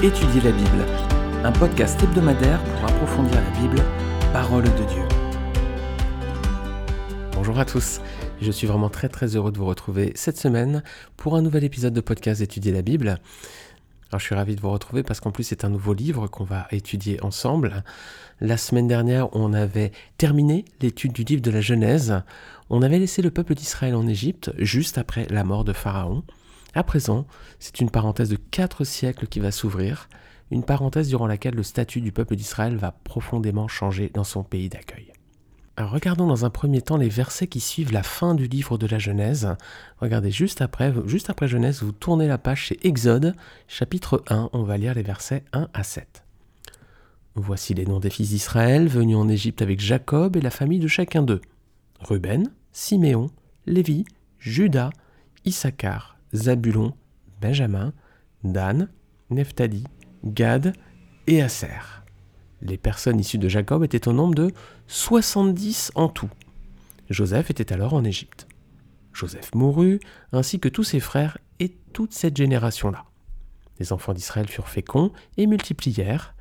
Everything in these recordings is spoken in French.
Étudier la Bible, un podcast hebdomadaire pour approfondir la Bible, parole de Dieu. Bonjour à tous, je suis vraiment très très heureux de vous retrouver cette semaine pour un nouvel épisode de podcast Étudier la Bible. Alors je suis ravi de vous retrouver parce qu'en plus c'est un nouveau livre qu'on va étudier ensemble. La semaine dernière, on avait terminé l'étude du livre de la Genèse. On avait laissé le peuple d'Israël en Égypte juste après la mort de Pharaon. À présent, c'est une parenthèse de quatre siècles qui va s'ouvrir, une parenthèse durant laquelle le statut du peuple d'Israël va profondément changer dans son pays d'accueil. Regardons dans un premier temps les versets qui suivent la fin du livre de la Genèse. Regardez juste après, juste après Genèse, vous tournez la page chez Exode, chapitre 1, on va lire les versets 1 à 7. Voici les noms des fils d'Israël venus en Égypte avec Jacob et la famille de chacun d'eux. Ruben, Siméon, Lévi, Judas, Issachar, Zabulon, Benjamin, Dan, Nephtali, Gad et Aser. Les personnes issues de Jacob étaient au nombre de 70 en tout. Joseph était alors en Égypte. Joseph mourut, ainsi que tous ses frères et toute cette génération-là. Les enfants d'Israël furent féconds et multiplièrent.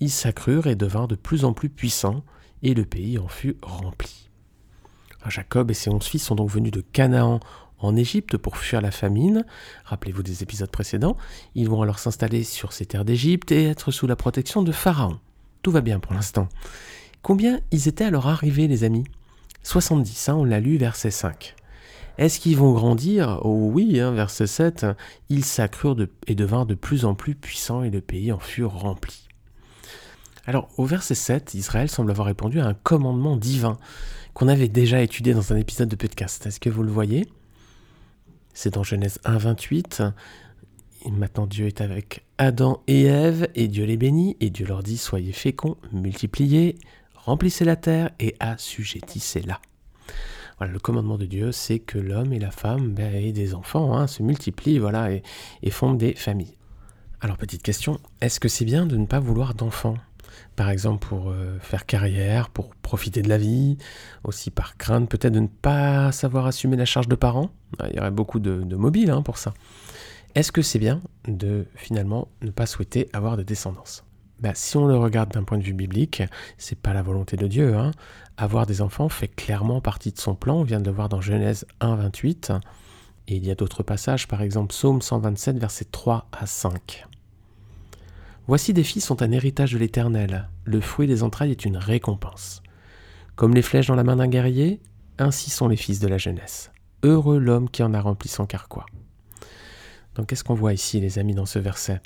Ils s'accrurent et devinrent de plus en plus puissants, et le pays en fut rempli. Jacob et ses onze fils sont donc venus de Canaan en Égypte pour fuir la famine. Rappelez-vous des épisodes précédents. Ils vont alors s'installer sur ces terres d'Égypte et être sous la protection de Pharaon. Tout va bien pour l'instant. Combien ils étaient alors arrivés, les amis? 70, hein, on l'a lu, verset 5. Est-ce qu'ils vont grandir? Oh oui, hein, verset 7, ils s'accrurent et devinrent de plus en plus puissants et le pays en fut rempli. Alors au verset 7, Israël semble avoir répondu à un commandement divin qu'on avait déjà étudié dans un épisode de podcast. Est-ce que vous le voyez? C'est dans Genèse 1, 28. maintenant Dieu est avec Adam et Ève, et Dieu les bénit, et Dieu leur dit Soyez féconds, multipliez, remplissez la terre et assujettissez-la. Le commandement de Dieu, c'est que l'homme et la femme ben, aient des enfants, hein, se multiplient, voilà, et, et des familles. Alors petite question, est-ce que c'est bien de ne pas vouloir d'enfants? Par exemple pour euh, faire carrière, pour profiter de la vie, aussi par crainte peut-être de ne pas savoir assumer la charge de parents. Il y aurait beaucoup de, mobiles hein, pour ça. Est-ce que c'est bien de finalement ne pas souhaiter avoir de descendance? Bah, Si on le regarde d'un point de vue biblique, c'est pas la volonté de Dieu. Hein. Avoir des enfants fait clairement partie de son plan. On vient de le voir dans Genèse 1, 28. Et il y a d'autres passages, par exemple Psaume 127, versets 3 à 5. Voici des fils sont un héritage de l'Éternel, le fruit des entrailles est une récompense. Comme les flèches dans la main d'un guerrier, ainsi sont les fils de la jeunesse. Heureux l'homme qui en a rempli son carquois. Donc qu'est-ce qu'on voit ici, les amis, dans ce verset?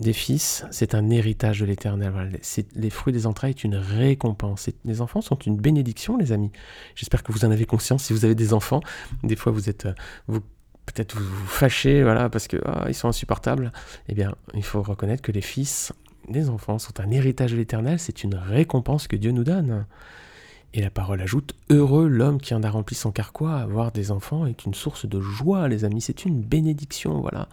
Des fils, c'est un héritage de l'Éternel. Les fruits des entrailles est une récompense. Les enfants sont une bénédiction, les amis. J'espère que vous en avez conscience. Si vous avez des enfants, des fois vous êtes, vous peut-être vous, vous fâchez, voilà, parce que ah, ils sont insupportables, eh bien, il faut reconnaître que les fils, les enfants, sont un héritage de l'Éternel, c'est une récompense que Dieu nous donne. Et la parole ajoute Heureux l'homme qui en a rempli son carquois, avoir des enfants est une source de joie, les amis, c'est une bénédiction, voilà.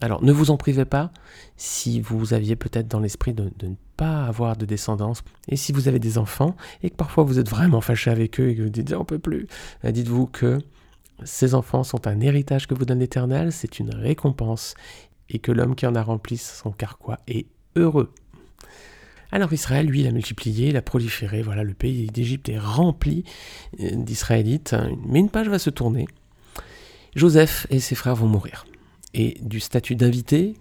Alors, ne vous en privez pas si vous aviez peut-être dans l'esprit de, de, ne pas avoir de descendance. Et si vous avez des enfants et que parfois vous êtes vraiment fâché avec eux et que vous dites on peut plus, dites-vous que ces enfants sont un héritage que vous donne l'Éternel, c'est une récompense, et que l'homme qui en a rempli son carquois est heureux. Alors Israël, lui, il a multiplié, il a proliféré, voilà, le pays d'Égypte est rempli euh, d'Israélites, mais une page va se tourner. Joseph et ses frères vont mourir. Et du statut d'invité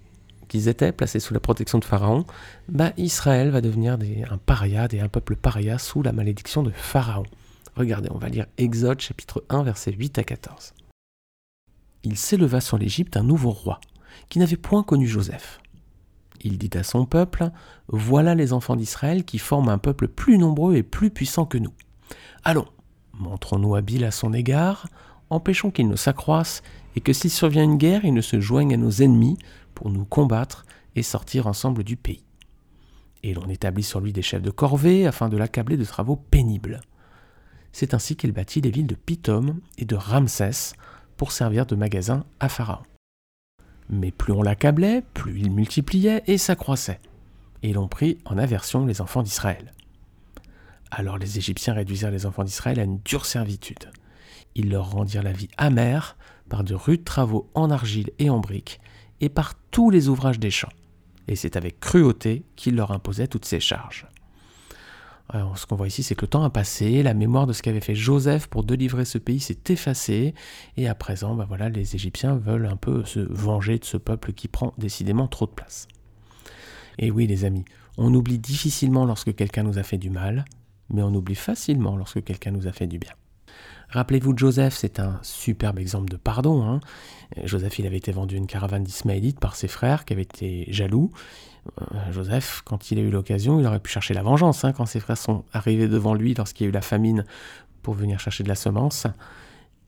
qu'ils étaient, placés sous la protection de Pharaon, bah, Israël va devenir un paria, un peuple paria sous la malédiction de Pharaon. Regardez, on va lire Exode chapitre 1 versets 8 à 14. Il s'éleva sur l'Égypte un nouveau roi, qui n'avait point connu Joseph. Il dit à son peuple, Voilà les enfants d'Israël qui forment un peuple plus nombreux et plus puissant que nous. Allons, montrons-nous habiles à son égard, empêchons qu'il ne s'accroisse, et que s'il survient une guerre, il ne se joigne à nos ennemis pour nous combattre et sortir ensemble du pays. Et l'on établit sur lui des chefs de corvée afin de l'accabler de travaux pénibles. C'est ainsi qu'il bâtit les villes de Pithom et de Ramsès pour servir de magasin à Pharaon. Mais plus on l'accablait, plus il multipliait et s'accroissait. Et l'on prit en aversion les enfants d'Israël. Alors les Égyptiens réduisirent les enfants d'Israël à une dure servitude. Ils leur rendirent la vie amère par de rudes travaux en argile et en briques, et par tous les ouvrages des champs. et c'est avec cruauté qu'il leur imposait toutes ces charges. Alors, ce qu'on voit ici, c'est que le temps a passé, la mémoire de ce qu'avait fait Joseph pour délivrer ce pays s'est effacée, et à présent, ben voilà, les Égyptiens veulent un peu se venger de ce peuple qui prend décidément trop de place. Et oui, les amis, on oublie difficilement lorsque quelqu'un nous a fait du mal, mais on oublie facilement lorsque quelqu'un nous a fait du bien. Rappelez-vous de Joseph, c'est un superbe exemple de pardon. Hein. Joseph, avait été vendu une caravane d'Ismaélites par ses frères qui avaient été jaloux. Euh, Joseph, quand il a eu l'occasion, il aurait pu chercher la vengeance hein, quand ses frères sont arrivés devant lui lorsqu'il y a eu la famine pour venir chercher de la semence.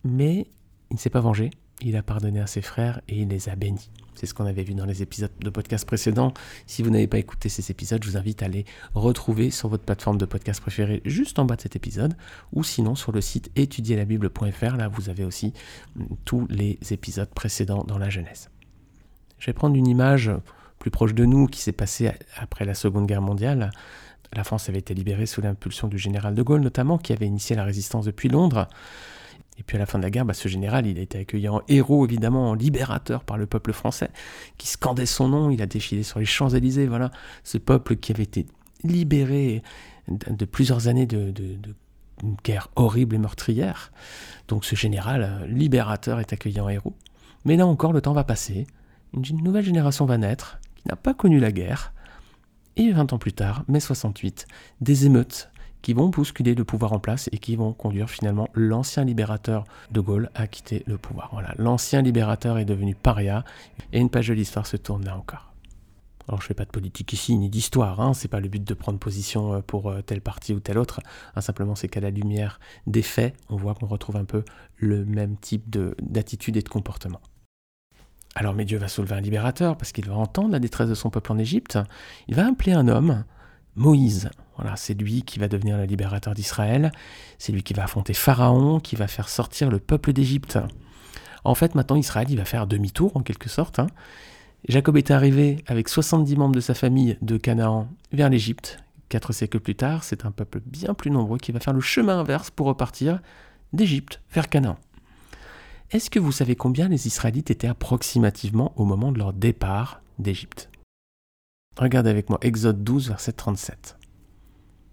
Mais il ne s'est pas vengé, il a pardonné à ses frères et il les a bénis. C'est ce qu'on avait vu dans les épisodes de podcast précédents. Si vous n'avez pas écouté ces épisodes, je vous invite à les retrouver sur votre plateforme de podcast préférée juste en bas de cet épisode ou sinon sur le site étudierlabible.fr. Là, vous avez aussi mm, tous les épisodes précédents dans la Genèse. Je vais prendre une image plus proche de nous qui s'est passée après la Seconde Guerre mondiale. La France avait été libérée sous l'impulsion du général de Gaulle notamment, qui avait initié la résistance depuis Londres. Et puis à la fin de la guerre, bah, ce général, il a été accueilli en héros, évidemment, en libérateur par le peuple français, qui scandait son nom, il a défilé sur les Champs-Élysées, voilà, ce peuple qui avait été libéré de, plusieurs années de, de, guerre horrible et meurtrière. Donc ce général euh, libérateur est accueilli en héros. Mais là encore, le temps va passer, une nouvelle génération va naître, qui n'a pas connu la guerre, et 20 ans plus tard, mai 68, des émeutes qui vont bousculer le pouvoir en place et qui vont conduire finalement l'ancien libérateur de Gaulle à quitter le pouvoir. Voilà, l'ancien libérateur est devenu paria et une page de l'histoire se tourne là encore. Alors je fais pas de politique ici ni d'histoire, hein, c'est pas le but de prendre position euh, pour euh, tel parti ou tel autre, hein, simplement c'est qu'à la lumière des faits, on voit qu'on retrouve un peu le même type d'attitude et de comportement. Alors mais Dieu va soulever un libérateur parce qu'il va entendre la détresse de son peuple en Égypte, il va appeler un homme, Moïse, voilà, c'est lui qui va devenir le libérateur d'Israël, c'est lui qui va affronter Pharaon, qui va faire sortir le peuple d'Égypte. En fait, maintenant, Israël, il va faire demi-tour, en quelque sorte. Hein. Jacob est arrivé avec 70 membres de sa famille de Canaan vers l'Égypte. Quatre siècles plus tard, c'est un peuple bien plus nombreux qui va faire le chemin inverse pour repartir d'Égypte vers Canaan. Est-ce que vous savez combien les Israélites étaient approximativement au moment de leur départ d'Égypte? Regardez avec moi Exode 12, verset 37.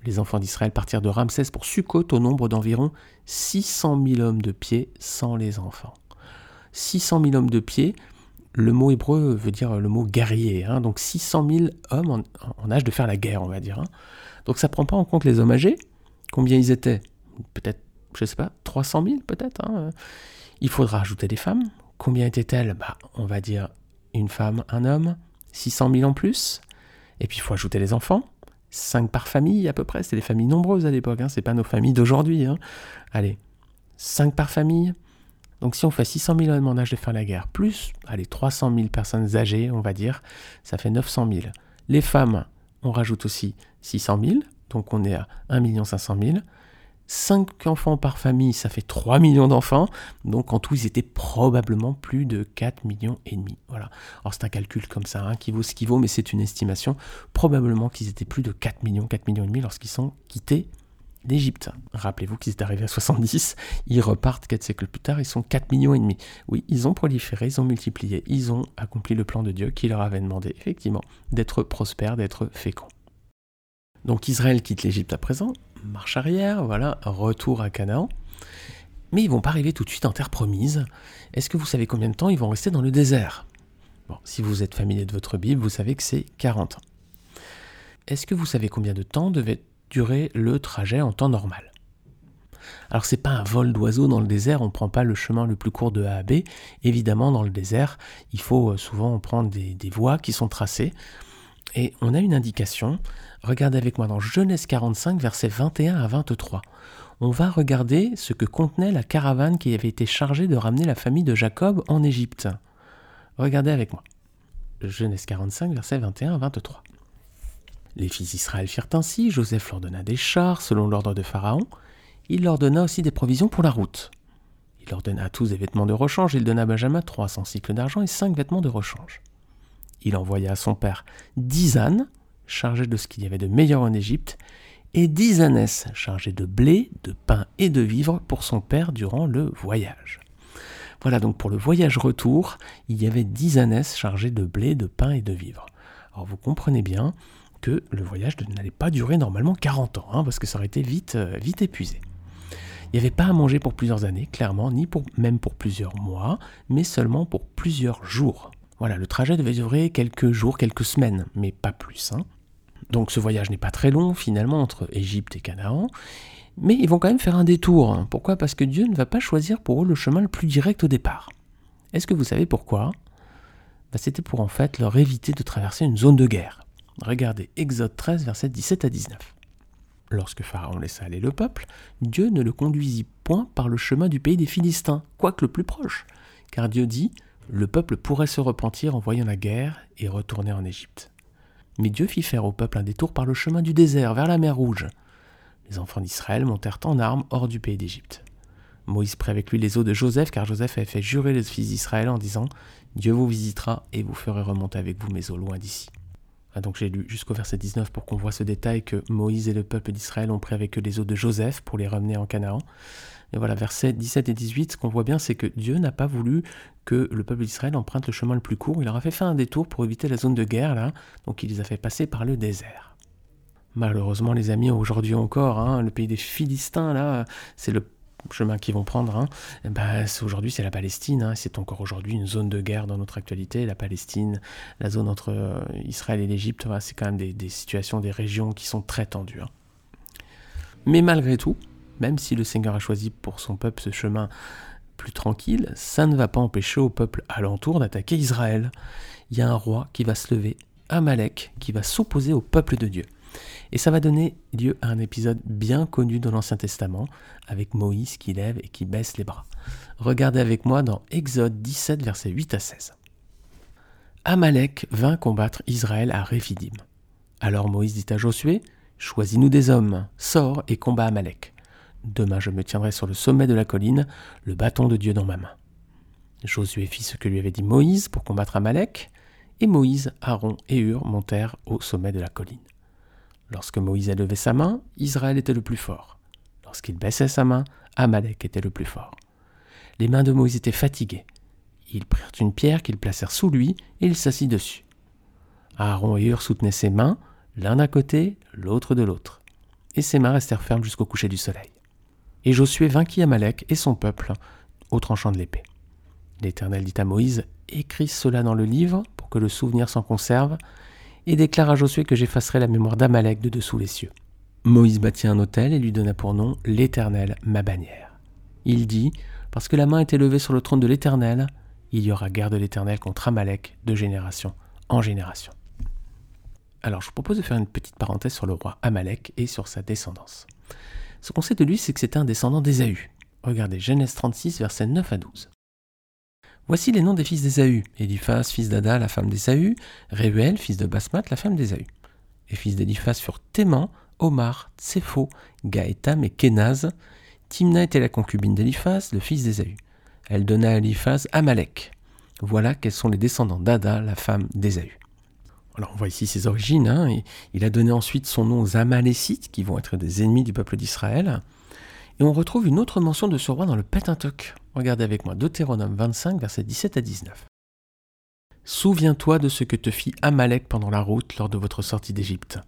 Les enfants d'Israël partirent de Ramsès pour Sukkot au nombre d'environ 600 000 hommes de pied sans les enfants. 600 000 hommes de pied, le mot hébreu veut dire le mot guerrier, hein. donc 600 000 hommes en, âge de faire la guerre, on va dire. Hein. Donc ça ne prend pas en compte les hommes âgés. Combien ils étaient? Peut-être, je ne sais pas, 300 000 peut-être. Hein. Il faudra ajouter des femmes. Combien étaient-elles? Bah, On va dire une femme, un homme, 600 000 en plus. Et puis il faut ajouter les enfants. 5 par famille à peu près, c'est des familles nombreuses à l'époque, hein, c'est pas nos familles d'aujourd'hui. Hein. Allez, 5 par famille. Donc si on fait 600 000 hommes en âge de faire la guerre, plus allez, 300 000 personnes âgées, on va dire, ça fait 900 000. Les femmes, on rajoute aussi 600 000, donc on est à 1 500 000. 5 enfants par famille, ça fait 3 millions d'enfants. Donc en tout, ils étaient probablement plus de 4 millions et demi. Voilà. Alors c'est un calcul comme ça, hein, qui vaut ce qui vaut, mais c'est une estimation. Probablement qu'ils étaient plus de 4 millions, 4 millions et demi lorsqu'ils sont quittés l'Égypte. Rappelez-vous qu'ils étaient arrivés à 70, ils repartent 4 siècles plus tard, ils sont 4 millions et demi. Oui, ils ont proliféré, ils ont multiplié, ils ont accompli le plan de Dieu qui leur avait demandé effectivement d'être prospères, d'être féconds. Donc Israël quitte l'Égypte à présent, marche arrière, voilà, retour à Canaan. Mais ils vont pas arriver tout de suite en terre promise. Est-ce que vous savez combien de temps ils vont rester dans le désert? Bon, si vous êtes familier de votre Bible, vous savez que c'est 40 ans. Est-ce que vous savez combien de temps devait durer le trajet en temps normal? Alors c'est pas un vol d'oiseau dans le désert, on ne prend pas le chemin le plus court de A à B. Évidemment, dans le désert, il faut euh, souvent prendre des, des voies qui sont tracées. Et on a une indication Regardez avec moi dans Genèse 45, versets 21 à 23. On va regarder ce que contenait la caravane qui avait été chargée de ramener la famille de Jacob en Égypte. Regardez avec moi. Genèse 45, versets 21 à 23. Les fils d'Israël firent ainsi, Joseph leur donna des chars selon l'ordre de Pharaon, il leur donna aussi des provisions pour la route. Il leur donna à tous des vêtements de rechange, il donna à Benjamin 300 cycles d'argent et 5 vêtements de rechange. Il envoya à son père dix ânes, chargé de ce qu'il y avait de meilleur en Égypte, et dix ânesses chargées de blé, de pain et de vivres pour son père durant le voyage. Voilà donc pour le voyage retour, il y avait dix ânesses chargées de blé, de pain et de vivres. Alors vous comprenez bien que le voyage n'allait pas durer normalement 40 ans, hein, parce que ça aurait été vite, euh, vite épuisé. Il n'y avait pas à manger pour plusieurs années, clairement, ni même pour plusieurs mois, mais seulement pour plusieurs jours. Voilà, le trajet devait durer quelques jours, quelques semaines, mais pas plus. Hein. Donc ce voyage n'est pas très long finalement entre Égypte et Canaan, mais ils vont quand même faire un détour. Pourquoi? Parce que Dieu ne va pas choisir pour eux le chemin le plus direct au départ. Est-ce que vous savez pourquoi? Bah, C'était pour en fait leur éviter de traverser une zone de guerre. Regardez Exode 13, versets 17 à 19. Lorsque Pharaon laissa aller le peuple, Dieu ne le conduisit point par le chemin du pays des Philistins, quoique le plus proche, car Dieu dit, le peuple pourrait se repentir en voyant la guerre et retourner en Égypte. Mais Dieu fit faire au peuple un détour par le chemin du désert, vers la mer Rouge. Les enfants d'Israël montèrent en armes hors du pays d'Égypte. Moïse prit avec lui les eaux de Joseph, car Joseph avait fait jurer les fils d'Israël en disant Dieu vous visitera et vous ferez remonter avec vous mes eaux loin d'ici. Ah, donc j'ai lu jusqu'au verset 19 pour qu'on voit ce détail que Moïse et le peuple d'Israël ont pris avec eux les eaux de Joseph pour les ramener en Canaan. Et voilà, versets 17 et 18, ce qu'on voit bien, c'est que Dieu n'a pas voulu que le peuple d'Israël emprunte le chemin le plus court. Il leur a fait faire un détour pour éviter la zone de guerre, là. Donc il les a fait passer par le désert. Malheureusement, les amis, aujourd'hui encore, hein, le pays des Philistins, là, c'est le chemin qu'ils vont prendre, hein, bah, aujourd'hui c'est la Palestine, hein, c'est encore aujourd'hui une zone de guerre dans notre actualité, la Palestine, la zone entre euh, Israël et l'Égypte, c'est quand même des, situations, des régions qui sont très tendues. Hein. Mais malgré tout, même si le Seigneur a choisi pour son peuple ce chemin plus tranquille, ça ne va pas empêcher au peuple alentour d'attaquer Israël. Il y a un roi qui va se lever, Amalek, qui va s'opposer au peuple de Dieu. Et ça va donner lieu à un épisode bien connu dans l'Ancien Testament, avec Moïse qui lève et qui baisse les bras. Regardez avec moi dans Exode 17, versets 8 à 16. Amalek vint combattre Israël à Réphidim. Alors Moïse dit à Josué, Choisis-nous des hommes, sors et combat Amalek. Demain je me tiendrai sur le sommet de la colline, le bâton de Dieu dans ma main. Josué fit ce que lui avait dit Moïse pour combattre Amalek, et Moïse, Aaron et Hur montèrent au sommet de la colline. Lorsque Moïse levé sa main, Israël était le plus fort. Lorsqu'il baissait sa main, Amalek était le plus fort. Les mains de Moïse étaient fatiguées. Ils prirent une pierre qu'ils placèrent sous lui et il s'assit dessus. Aaron et Hur soutenaient ses mains, l'un d'un côté, l'autre de l'autre. Et ses mains restèrent fermes jusqu'au coucher du soleil. Et Josué vainquit Amalek et son peuple au tranchant de l'épée. L'Éternel dit à Moïse Écris cela dans le livre pour que le souvenir s'en conserve, et déclara à Josué que j'effacerai la mémoire d'Amalek de dessous les cieux. Moïse bâtit un autel et lui donna pour nom l'Éternel, ma bannière. Il dit, parce que la main était levée sur le trône de l'Éternel, il y aura guerre de l'Éternel contre Amalek de génération en génération. Alors je vous propose de faire une petite parenthèse sur le roi Amalek et sur sa descendance. Ce qu'on sait de lui, c'est que c'était un descendant d'Ésaü. Regardez Genèse 36, versets 9 à 12. Voici les noms des fils d'Ésaü. Eliphaz, fils d'Ada, la femme d'Ésaü. Réuel, fils de Basmat, la femme d'Ésaü. Les fils d'Eliphaz furent Théman, Omar, Tsepho, Gaëtam et Kenaz. Timna était la concubine d'Eliphaz, le fils d'Ésaü. Elle donna à Eliphaz Amalek. Voilà quels sont les descendants d'Ada, la femme d'Ésaü. Alors on voit ici ses origines. Hein, il a donné ensuite son nom aux Amalécites, qui vont être des ennemis du peuple d'Israël. Et on retrouve une autre mention de ce roi dans le Pentateuch. Regardez avec moi Deutéronome 25, versets 17 à 19. Souviens-toi de ce que te fit Amalek pendant la route lors de votre sortie d'Égypte,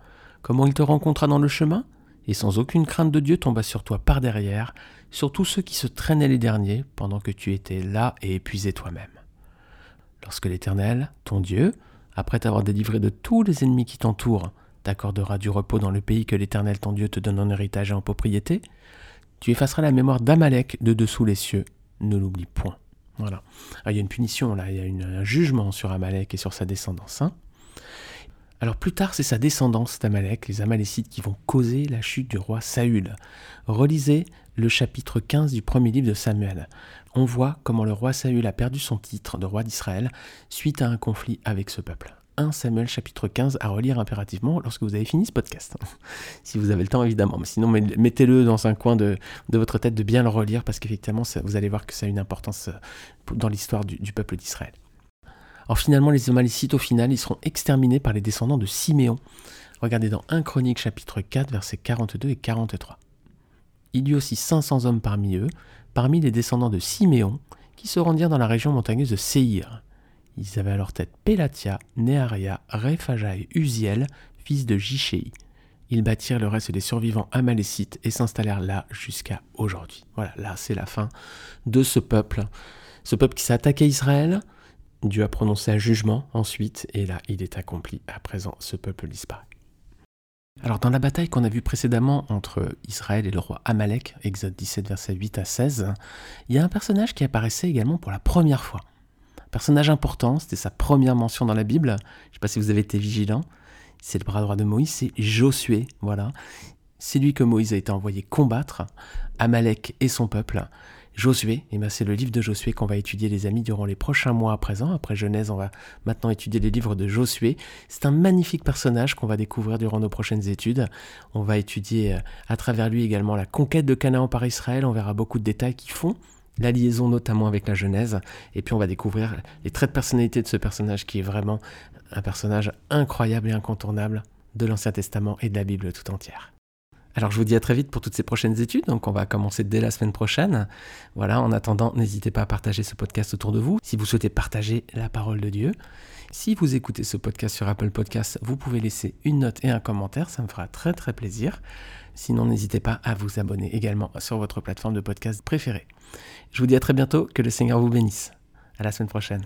comment il te rencontra dans le chemin, et sans aucune crainte de Dieu tomba sur toi par derrière, sur tous ceux qui se traînaient les derniers pendant que tu étais là et épuisé toi-même. Lorsque l'Éternel, ton Dieu, après t'avoir délivré de tous les ennemis qui t'entourent, t'accordera du repos dans le pays que l'Éternel ton Dieu te donne en héritage et en propriété, tu effaceras la mémoire d'Amalek de dessous les cieux, ne l'oublie point. Voilà. Ah, il y a une punition là, il y a un jugement sur Amalek et sur sa descendance. Hein. Alors plus tard, c'est sa descendance d'Amalek, les Amalécites, qui vont causer la chute du roi Saül. Relisez le chapitre 15 du premier livre de Samuel. On voit comment le roi Saül a perdu son titre de roi d'Israël suite à un conflit avec ce peuple. 1 Samuel chapitre 15 à relire impérativement lorsque vous avez fini ce podcast. si vous avez le temps évidemment, mais sinon mettez-le dans un coin de, votre tête de bien le relire parce qu'effectivement vous allez voir que ça a une importance euh, dans l'histoire du, peuple d'Israël. Alors finalement les Amalécites au final ils seront exterminés par les descendants de Siméon. Regardez dans 1 Chronique chapitre 4 versets 42 et 43. Il y eut aussi 500 hommes parmi eux, parmi les descendants de Siméon, qui se rendirent dans la région montagneuse de Séhir Ils avaient à leur tête Pélatia, Néaria, Réphaja et Uziel, fils de Jichéi. Ils bâtirent le reste des survivants amalécites et s'installèrent là jusqu'à aujourd'hui. Voilà, là c'est la fin de ce peuple. Ce peuple qui s'est attaqué à Israël, Dieu a prononcé un jugement ensuite, et là il est accompli. À présent, ce peuple disparaît. Alors dans la bataille qu'on a vue précédemment entre Israël et le roi Amalek, Exode 17 versets 8 à 16, il y a un personnage qui apparaissait également pour la première fois. Personnage important, c'était sa première mention dans la Bible. Je ne sais pas si vous avez été vigilant. C'est le bras droit de Moïse, c'est Josué, voilà. C'est lui que Moïse a été envoyé combattre, Amalek et son peuple. Josué, et ben c'est le livre de Josué qu'on va étudier les amis durant les prochains mois à présent. Après Genèse, on va maintenant étudier les livres de Josué. C'est un magnifique personnage qu'on va découvrir durant nos prochaines études. On va étudier euh, à travers lui également la conquête de Canaan par Israël. On verra beaucoup de détails qui font la liaison notamment avec la Genèse, et puis on va découvrir les traits de personnalité de ce personnage qui est vraiment un personnage incroyable et incontournable de l'Ancien Testament et de la Bible tout entière. Alors je vous dis à très vite pour toutes ces prochaines études, donc on va commencer dès la semaine prochaine. Voilà, en attendant, n'hésitez pas à partager ce podcast autour de vous si vous souhaitez partager la parole de Dieu. Si vous écoutez ce podcast sur Apple Podcasts, vous pouvez laisser une note et un commentaire, ça me fera très très plaisir. Sinon, n'hésitez pas à vous abonner également sur votre plateforme de podcast préférée. Je vous dis à très bientôt, que le Seigneur vous bénisse. À la semaine prochaine.